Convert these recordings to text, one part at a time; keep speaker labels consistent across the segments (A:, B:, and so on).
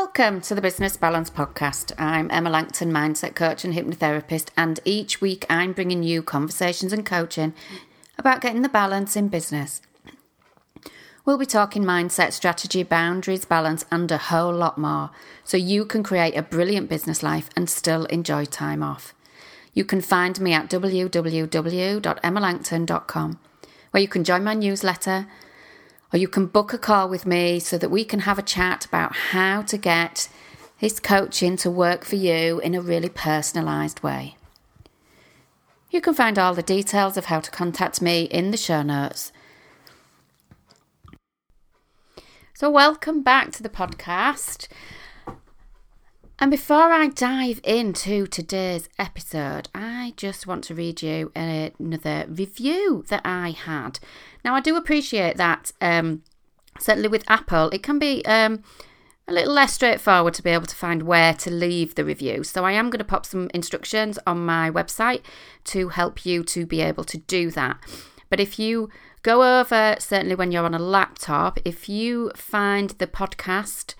A: Welcome to the Business Balance Podcast. I'm Emma Langton, mindset coach and hypnotherapist, and each week I'm bringing you conversations and coaching about getting the balance in business. We'll be talking mindset, strategy, boundaries, balance, and a whole lot more so you can create a brilliant business life and still enjoy time off. You can find me at www.emmalangton.com where you can join my newsletter or you can book a call with me so that we can have a chat about how to get this coaching to work for you in a really personalised way. You can find all the details of how to contact me in the show notes. So, welcome back to the podcast. And before I dive into today's episode, I just want to read you another review that I had. Now, I do appreciate that, um, certainly with Apple, it can be um, a little less straightforward to be able to find where to leave the review. So, I am going to pop some instructions on my website to help you to be able to do that. But if you go over, certainly when you're on a laptop, if you find the podcast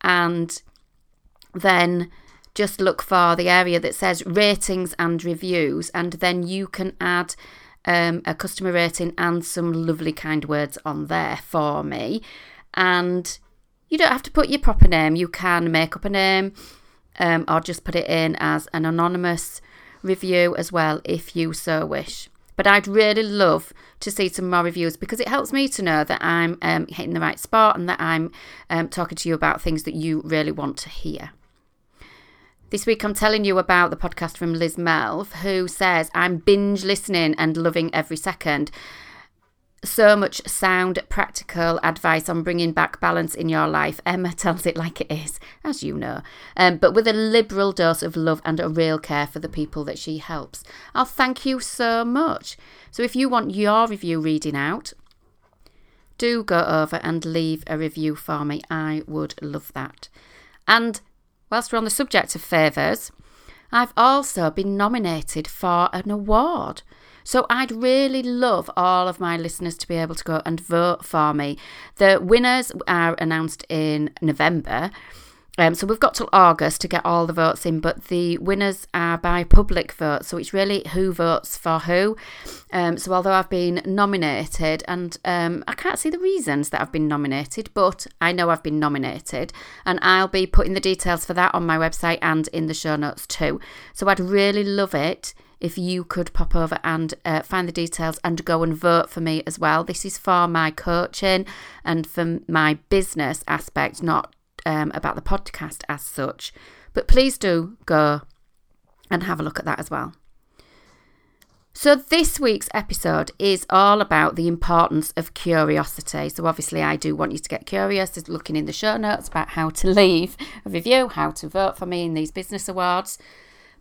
A: and then just look for the area that says ratings and reviews, and then you can add um, a customer rating and some lovely kind words on there for me. And you don't have to put your proper name, you can make up a name um, or just put it in as an anonymous review as well if you so wish. But I'd really love to see some more reviews because it helps me to know that I'm um, hitting the right spot and that I'm um, talking to you about things that you really want to hear. This week, I'm telling you about the podcast from Liz Melv, who says, I'm binge listening and loving every second. So much sound, practical advice on bringing back balance in your life. Emma tells it like it is, as you know, um, but with a liberal dose of love and a real care for the people that she helps. I'll thank you so much. So, if you want your review reading out, do go over and leave a review for me. I would love that. And whilst we're on the subject of favours, I've also been nominated for an award. So I'd really love all of my listeners to be able to go and vote for me. The winners are announced in November. Um, so we've got till August to get all the votes in, but the winners are by public vote. So it's really who votes for who. Um, so although I've been nominated, and um, I can't see the reasons that I've been nominated, but I know I've been nominated, and I'll be putting the details for that on my website and in the show notes too. So I'd really love it if you could pop over and uh, find the details and go and vote for me as well. This is for my coaching and for my business aspect, not um, about the podcast as such. But please do go and have a look at that as well. So, this week's episode is all about the importance of curiosity. So, obviously, I do want you to get curious, just looking in the show notes about how to leave a review, how to vote for me in these business awards.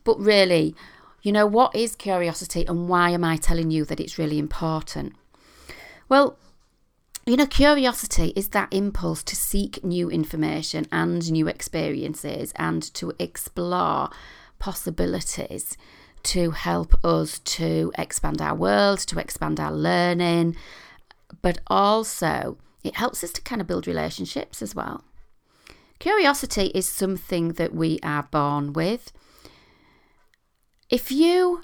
A: But really, you know, what is curiosity and why am I telling you that it's really important? Well, you know, curiosity is that impulse to seek new information and new experiences and to explore possibilities to help us to expand our world, to expand our learning, but also it helps us to kind of build relationships as well. Curiosity is something that we are born with. If you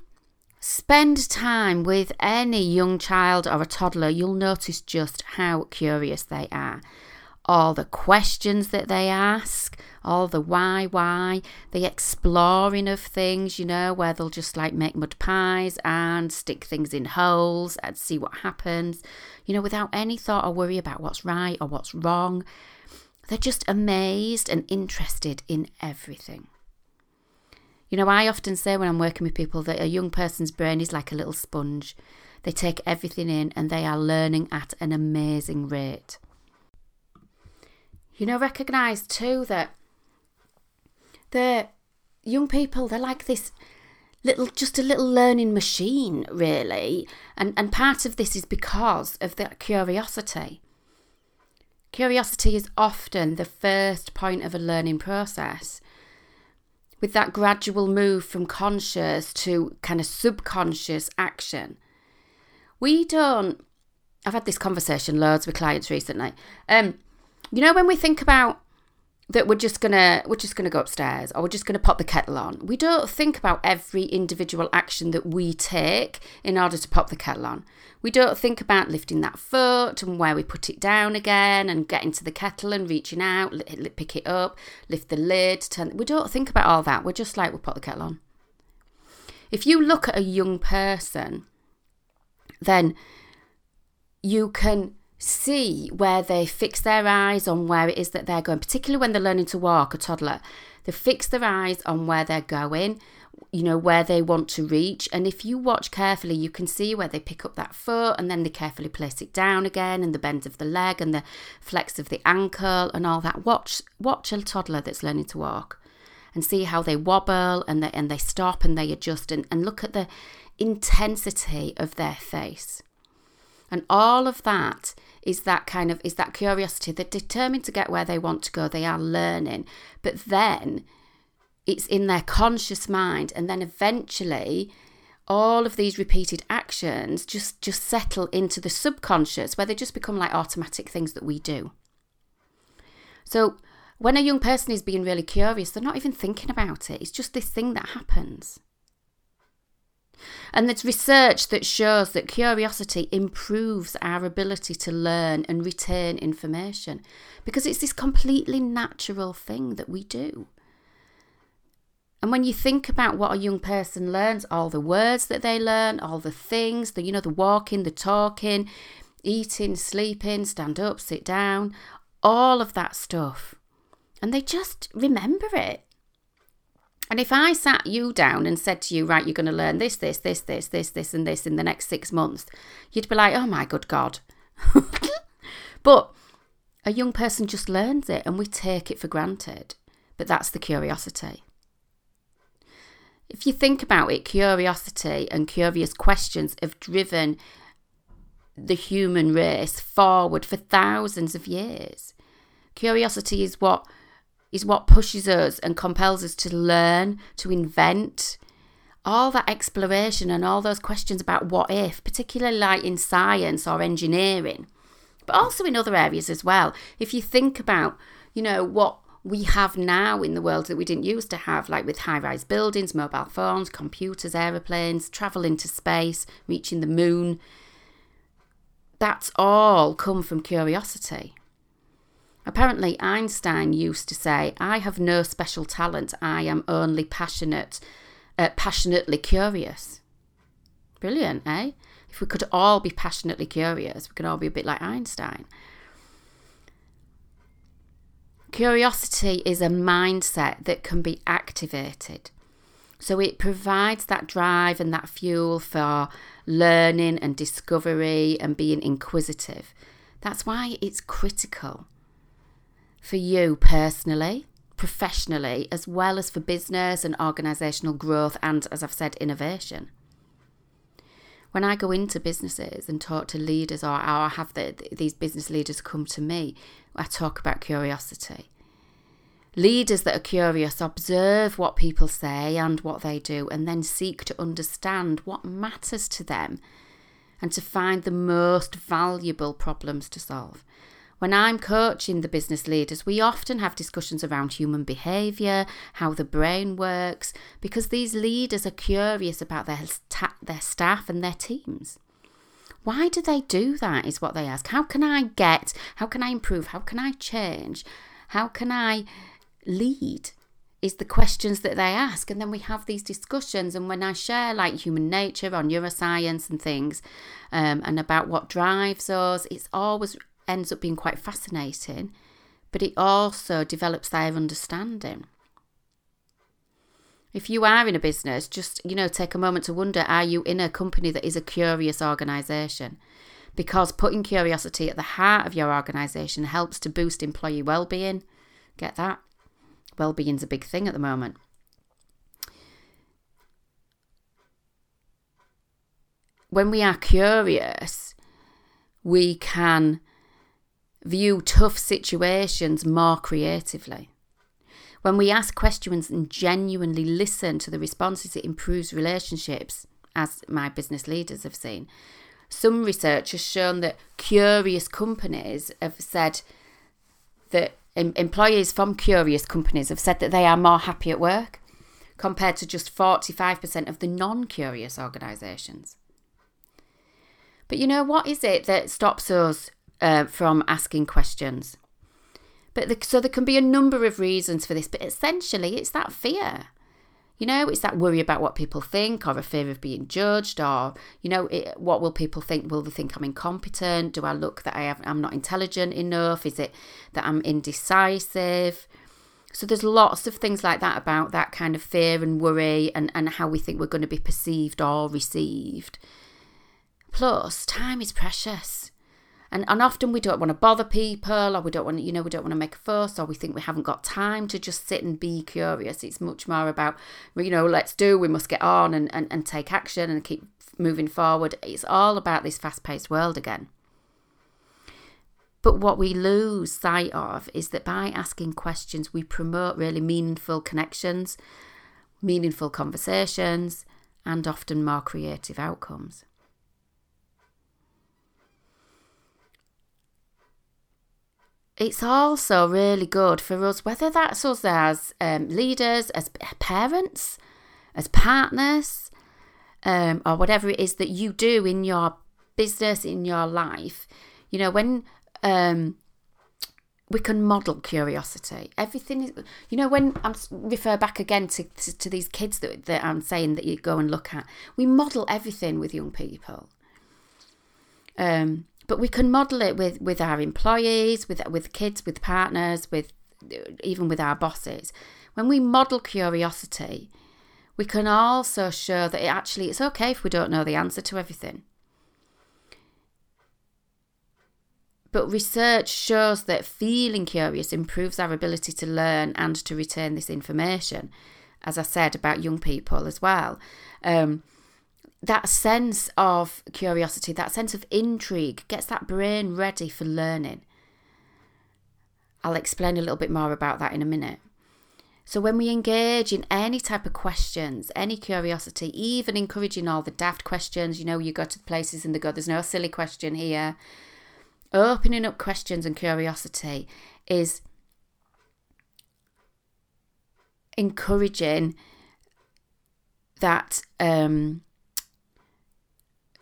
A: Spend time with any young child or a toddler, you'll notice just how curious they are. All the questions that they ask, all the why, why, the exploring of things, you know, where they'll just like make mud pies and stick things in holes and see what happens, you know, without any thought or worry about what's right or what's wrong. They're just amazed and interested in everything. You know, I often say when I'm working with people that a young person's brain is like a little sponge. They take everything in and they are learning at an amazing rate. You know, recognise too that the young people, they're like this little just a little learning machine really and and part of this is because of that curiosity curiosity is often the first point of a learning process with that gradual move from conscious to kind of subconscious action. We don't, I've had this conversation loads with clients recently. Um, you know, when we think about that we're just gonna we're just gonna go upstairs or we're just gonna pop the kettle on. We don't think about every individual action that we take in order to pop the kettle on. We don't think about lifting that foot and where we put it down again and getting to the kettle and reaching out, pick it up, lift the lid, turn. We don't think about all that. We're just like we'll pop the kettle on. If you look at a young person, then you can see where they fix their eyes on where it is that they're going, particularly when they're learning to walk, a toddler. They fix their eyes on where they're going, you know, where they want to reach. And if you watch carefully, you can see where they pick up that foot and then they carefully place it down again and the bend of the leg and the flex of the ankle and all that. Watch watch a toddler that's learning to walk and see how they wobble and they and they stop and they adjust and, and look at the intensity of their face. And all of that is that kind of is that curiosity they're determined to get where they want to go. They are learning. But then it's in their conscious mind and then eventually all of these repeated actions just just settle into the subconscious where they just become like automatic things that we do. So when a young person is being really curious they're not even thinking about it. It's just this thing that happens and there's research that shows that curiosity improves our ability to learn and retain information because it's this completely natural thing that we do. And when you think about what a young person learns, all the words that they learn, all the things, the you know, the walking, the talking, eating, sleeping, stand up, sit down, all of that stuff. And they just remember it. And if I sat you down and said to you, right, you're going to learn this, this, this, this, this, this, and this in the next six months, you'd be like, oh my good God. but a young person just learns it and we take it for granted. But that's the curiosity. If you think about it, curiosity and curious questions have driven the human race forward for thousands of years. Curiosity is what is what pushes us and compels us to learn, to invent. All that exploration and all those questions about what if, particularly like in science or engineering, but also in other areas as well. If you think about, you know, what we have now in the world that we didn't used to have, like with high rise buildings, mobile phones, computers, aeroplanes, travel into space, reaching the moon. That's all come from curiosity. Apparently, Einstein used to say, I have no special talent, I am only passionate, uh, passionately curious. Brilliant, eh? If we could all be passionately curious, we could all be a bit like Einstein. Curiosity is a mindset that can be activated. So it provides that drive and that fuel for learning and discovery and being inquisitive. That's why it's critical for you personally, professionally, as well as for business and organisational growth and, as I've said, innovation. When I go into businesses and talk to leaders, or, I have the, these business leaders come to me, I talk about curiosity. Leaders that are curious observe what people say and what they do, and then seek to understand what matters to them and to find the most valuable problems to solve. When I'm coaching the business leaders, we often have discussions around human behaviour, how the brain works, because these leaders are curious about their, their staff and their teams. Why do they do that? Is what they ask. How can I get, how can I improve, how can I change, how can I lead? Is the questions that they ask. And then we have these discussions. And when I share like human nature or neuroscience and things um, and about what drives us, it's always ends up being quite fascinating, but it also develops their understanding. If you are in a business, just you know, take a moment to wonder: Are you in a company that is a curious organisation? Because putting curiosity at the heart of your organisation helps to boost employee well-being. Get that? Well-being's a big thing at the moment. When we are curious, we can view tough situations more creatively. When we ask questions and genuinely listen to the responses, it improves relationships, as my business leaders have seen. Some research has shown that curious companies have said that em- employees from curious companies have said that they are more happy at work compared to just 45% of the non curious organisations. But you know, what is it that stops us uh, from asking questions? But the, so there can be a number of reasons for this, but essentially it's that fear. You know, it's that worry about what people think, or a fear of being judged, or you know, it, what will people think? Will they think I'm incompetent? Do I look that I have, I'm not intelligent enough? Is it that I'm indecisive? So there's lots of things like that about that kind of fear and worry, and and how we think we're going to be perceived or received. Plus, time is precious. And, and often we don't want to bother people or we don't want you know, we don't want to make a fuss or we think we haven't got time to just sit and be curious. It's much more about, you know, let's do, we must get on and, and, and take action and keep moving forward. It's all about this fast paced world again. But what we lose sight of is that by asking questions, we promote really meaningful connections, meaningful conversations, and often more creative outcomes. It's also really good for us, whether that's us as um, leaders, as parents, as partners, um, or whatever it is that you do in your business, in your life. You know, when um, we can model curiosity, everything is, you know, when I refer back again to, to, to these kids that, that I'm saying that you go and look at, we model everything with young people. Um, but we can model it with with our employees with with kids with partners with even with our bosses. When we model curiosity we can also show that it actually it's okay if we don't know the answer to everything. But research shows that feeling curious improves our ability to learn and to retain this information as i said about young people as well. Um, that sense of curiosity, that sense of intrigue gets that brain ready for learning. I'll explain a little bit more about that in a minute. So, when we engage in any type of questions, any curiosity, even encouraging all the daft questions, you know, you go to the places and they go, there's no silly question here. Opening up questions and curiosity is encouraging that um,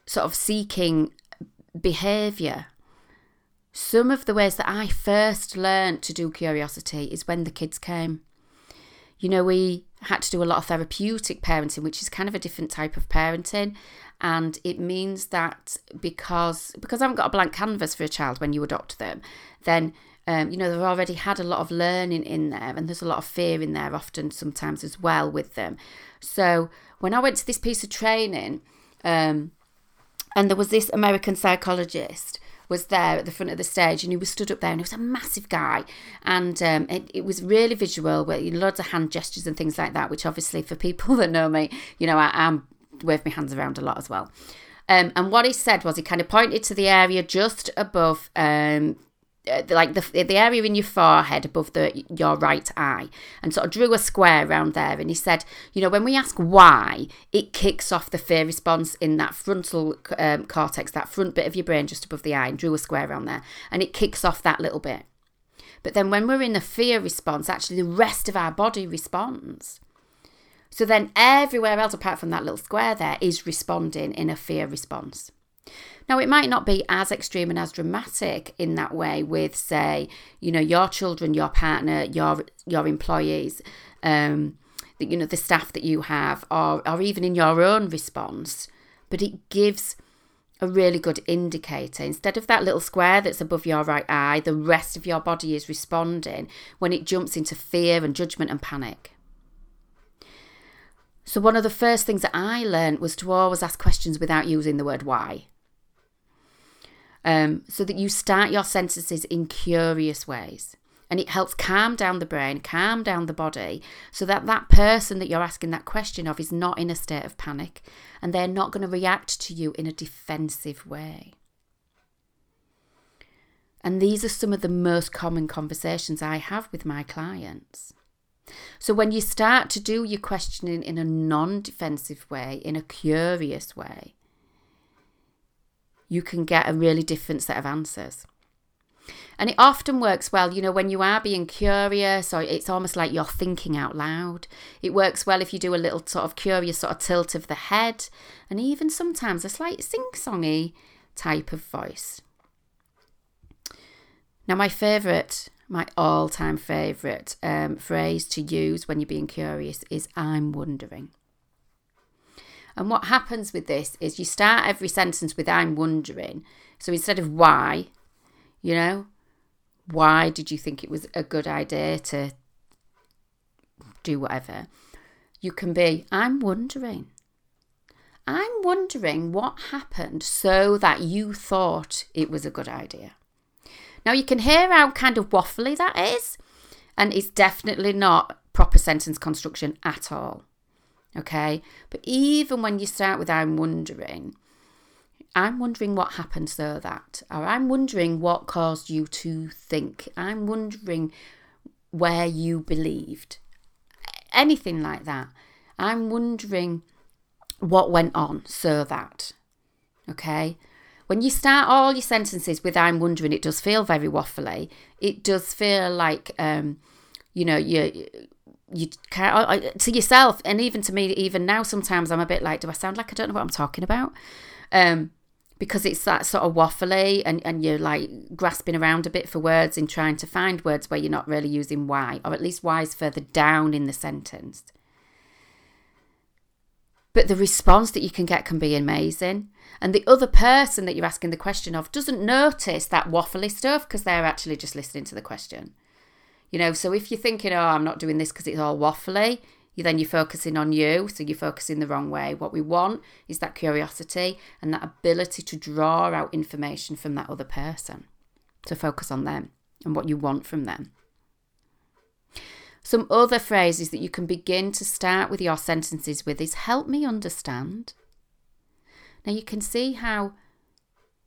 A: sort of seeking behaviour. Some of the ways that I first learned to do curiosity is when the kids came. You know, we had to do a lot of therapeutic parenting, which is kind of a different type of parenting. And it means that because because I haven't got a blank canvas for a child when you adopt them, then um, you know they've already had a lot of learning in there, and there's a lot of fear in there often sometimes as well with them. So when I went to this piece of training, um, and there was this American psychologist was there at the front of the stage and he was stood up there and he was a massive guy. And um, it, it, was really visual with lots of hand gestures and things like that which obviously for people that know me you know I, am wave my hands around a lot as well. Um, and what he said was he kind of pointed to the area just above um, like the the area in your forehead above the your right eye. And sort of drew a square around there and he said you know when we ask why it kicks off the fear response in that frontal um, cortex that front bit of your brain just above the eye and drew a square around there. And it kicks off that little bit. But then when we're in the fear response actually the rest of our body responds. So then everywhere else apart from that little square there is responding in a fear response now, it might not be as extreme and as dramatic in that way with, say, you know, your children, your partner, your your employees, um, the, you know, the staff that you have, or or even in your own response. But it gives a really good indicator. Instead of that little square that's above your right eye, the rest of your body is responding when it jumps into fear and judgment and panic. So, one of the first things that I learned was to always ask questions without using the word why um, so that you start your sentences in curious ways. And it helps calm down the brain, calm down the body, so that that person that you're asking that question of is not in a state of panic and they're not going to react to you in a defensive way. And these are some of the most common conversations I have with my clients. So, when you start to do your questioning in a non defensive way, in a curious way, you can get a really different set of answers. And it often works well, you know, when you are being curious, or it's almost like you're thinking out loud. It works well if you do a little sort of curious sort of tilt of the head, and even sometimes a slight sing songy type of voice. Now, my favourite, my all time favourite um, phrase to use when you're being curious is I'm wondering. And what happens with this is you start every sentence with I'm wondering. So instead of why, you know, why did you think it was a good idea to do whatever? You can be I'm wondering. I'm wondering what happened so that you thought it was a good idea. Now you can hear how kind of waffly that is, and it's definitely not proper sentence construction at all. Okay, but even when you start with I'm wondering, I'm wondering what happened so that, or I'm wondering what caused you to think, I'm wondering where you believed, anything like that. I'm wondering what went on so that. Okay, when you start all your sentences with I'm wondering, it does feel very waffly. It does feel like, um, you know, you you can't to yourself and even to me even now sometimes i'm a bit like do i sound like i don't know what i'm talking about um because it's that sort of waffly and, and you're like grasping around a bit for words and trying to find words where you're not really using why or at least why is further down in the sentence but the response that you can get can be amazing. And the other person that you're asking the question of doesn't notice that waffly stuff because they're actually just listening to the question. You know, so if you're thinking, oh, I'm not doing this because it's all waffly, you then you're focusing on you, so you're focusing the wrong way. What we want is that curiosity and that ability to draw out information from that other person, to focus on them and what you want from them. Some other phrases that you can begin to start with your sentences with is help me understand. Now you can see how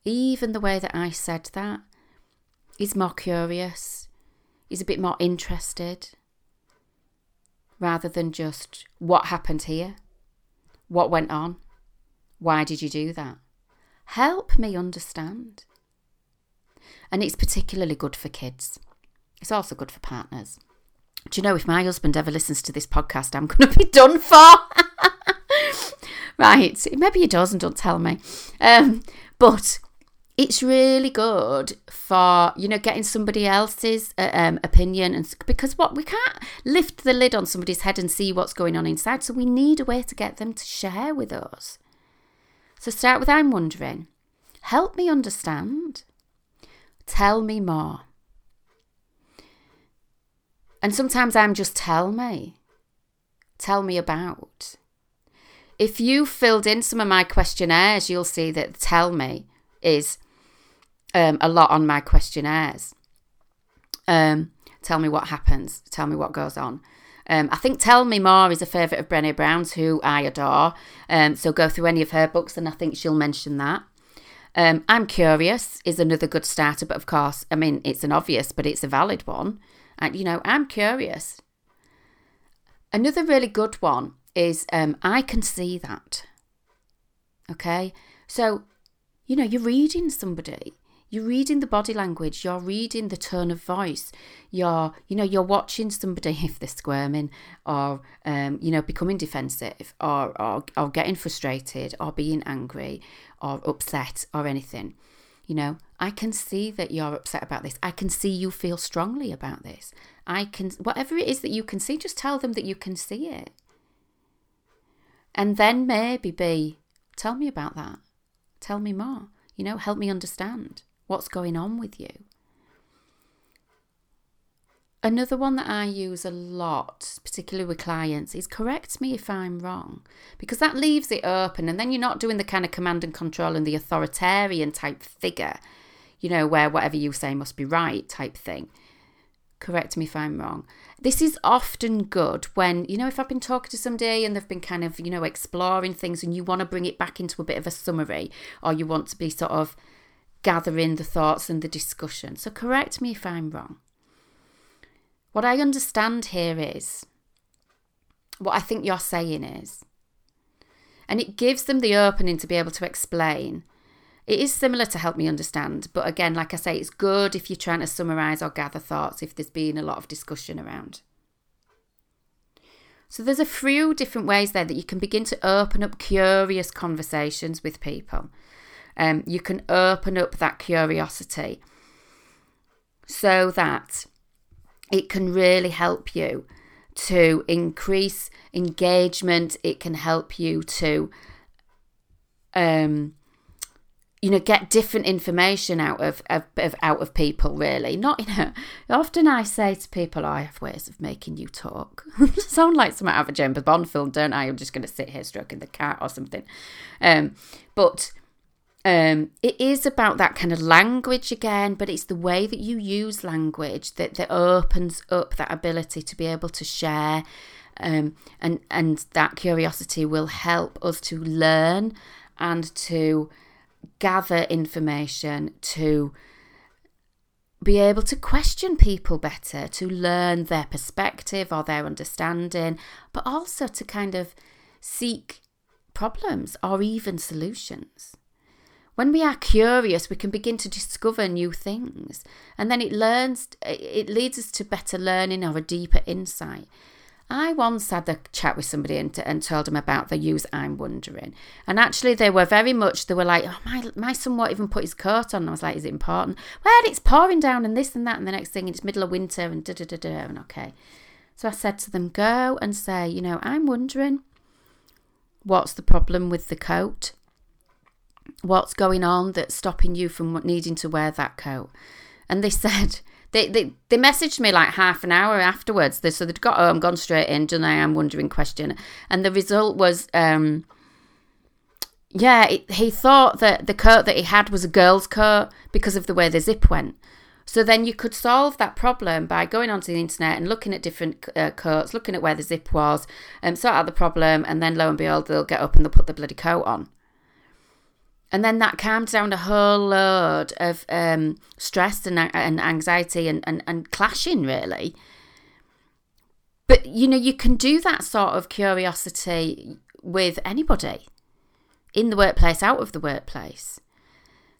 A: even the way that I said that is more curious, is a bit more interested, rather than just what happened here, what went on, why did you do that? Help me understand. And it's particularly good for kids. It's also good for partners do you know if my husband ever listens to this podcast, I'm going to be done for. right, maybe he does and don't tell me. Um, but it's really good for you know getting somebody else's uh, um, opinion and because what we can't lift the lid on somebody's head and see what's going on inside so we need a way to get them to share with us so start with i'm wondering help me understand tell me more and sometimes I'm just tell me. Tell me about. If you filled in some of my questionnaires, you'll see that tell me is um, a lot on my questionnaires. Um, tell me what happens. Tell me what goes on. Um, I think Tell Me More is a favourite of Brené Brown's, who I adore. Um, so go through any of her books, and I think she'll mention that. Um, I'm Curious is another good starter, but of course, I mean, it's an obvious, but it's a valid one. And, you know, I'm curious. Another really good one is um, I can see that. Okay. So, you know, you're reading somebody. You're reading the body language, you're reading the tone of voice, you're, you know, you're watching somebody if they're squirming or, um, you know, becoming defensive or, or, or getting frustrated or being angry or upset or anything. You know, I can see that you're upset about this. I can see you feel strongly about this. I can, whatever it is that you can see, just tell them that you can see it. And then maybe be, tell me about that. Tell me more. You know, help me understand what's going on with you. Another one that I use a lot, particularly with clients, is correct me if I'm wrong, because that leaves it open, and then you're not doing the kind of command and control and the authoritarian type figure, you know, where whatever you say must be right type thing. Correct me if I'm wrong. This is often good when, you know, if I've been talking to somebody and they've been kind of, you know, exploring things and you want to bring it back into a bit of a summary, or you want to be sort of gathering the thoughts and the discussion. So correct me if I'm wrong. What I understand here is what I think you're saying is, and it gives them the opening to be able to explain It is similar to help me understand, but again, like I say, it's good if you're trying to summarize or gather thoughts if there's been a lot of discussion around. So there's a few different ways there that you can begin to open up curious conversations with people. Um, you can open up that curiosity so that it can really help you to increase engagement. It can help you to um, you know get different information out of, of, of, out of people really. Not you know often i say to people oh, i have ways of making you talk. Sound like something out of a james bond film don't i? I'm just going to sit here stroking the cat or something. Um, but um, it is about that kind of language again, but it's the way that you use language that, that opens up that ability to be able to share. Um, and and that curiosity will help us to learn and to gather information, to be able to question people better, to learn their perspective or their understanding, but also to kind of seek problems or even solutions. When we are curious, we can begin to discover new things, and then it learns. It leads us to better learning or a deeper insight. I once had a chat with somebody and, and told them about the use I'm wondering. And actually, they were very much, they were like, oh, my, my son won't even put his coat on. And I was like, is it important? Well, it's pouring down and this and that. And the next thing, it's middle of winter and da da da da. And okay. So I said to them, go and say, you know, I'm wondering what's the problem with the coat? What's going on that's stopping you from needing to wear that coat? And they said, they, they they messaged me like half an hour afterwards. They, so they'd got home, gone straight in, done I am wondering question, and the result was, um, yeah, it, he thought that the coat that he had was a girl's coat because of the way the zip went. So then you could solve that problem by going onto the internet and looking at different uh, coats, looking at where the zip was, and um, sort out the problem, and then lo and behold, they'll get up and they'll put the bloody coat on. And then that calms down a whole load of um, stress and, and anxiety and, and, and clashing, really. But, you know, you can do that sort of curiosity with anybody in the workplace, out of the workplace.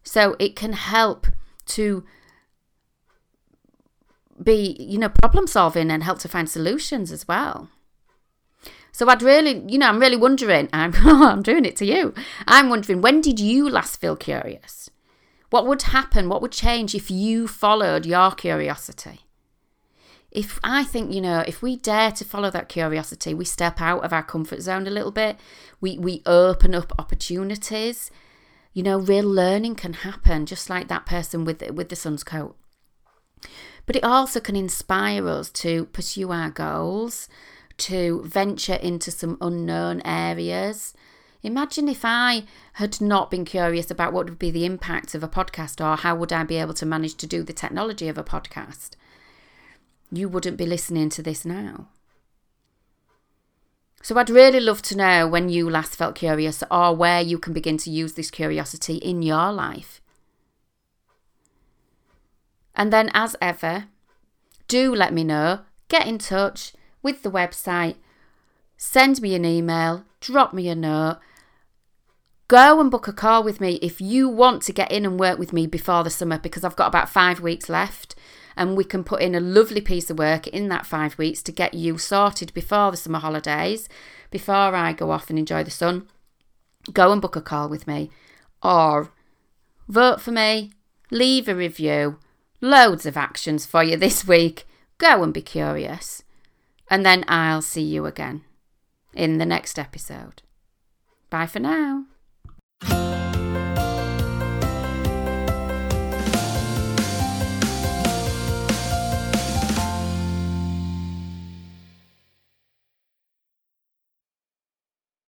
A: So it can help to be, you know, problem solving and help to find solutions as well. So I'd really, you know, I'm really wondering, I'm, I'm doing it to you. I'm wondering, when did you last feel curious? What would happen? What would change if you followed your curiosity? If I think, you know, if we dare to follow that curiosity, we step out of our comfort zone a little bit, we, we open up opportunities, you know, real learning can happen, just like that person with, with the son's coat. But it also can inspire us to pursue our goals, to venture into some unknown areas. Imagine if I had not been curious about what would be the impact of a podcast or how would I be able to manage to do the technology of a podcast. You wouldn't be listening to this now. So I'd really love to know when you last felt curious or where you can begin to use this curiosity in your life. And then, as ever, do let me know, get in touch, with the website, send me an email, drop me a note. Go and book a call with me if you want to get in and work with me before the summer because I've got about five weeks left and we can put in a lovely piece of work in that five weeks to get you sorted before the summer holidays, before I go off and enjoy the sun. Go and book a call with me or vote for me, leave a review, loads of actions for you this week. Go and be curious. And then I'll see you again in the next episode. Bye for now.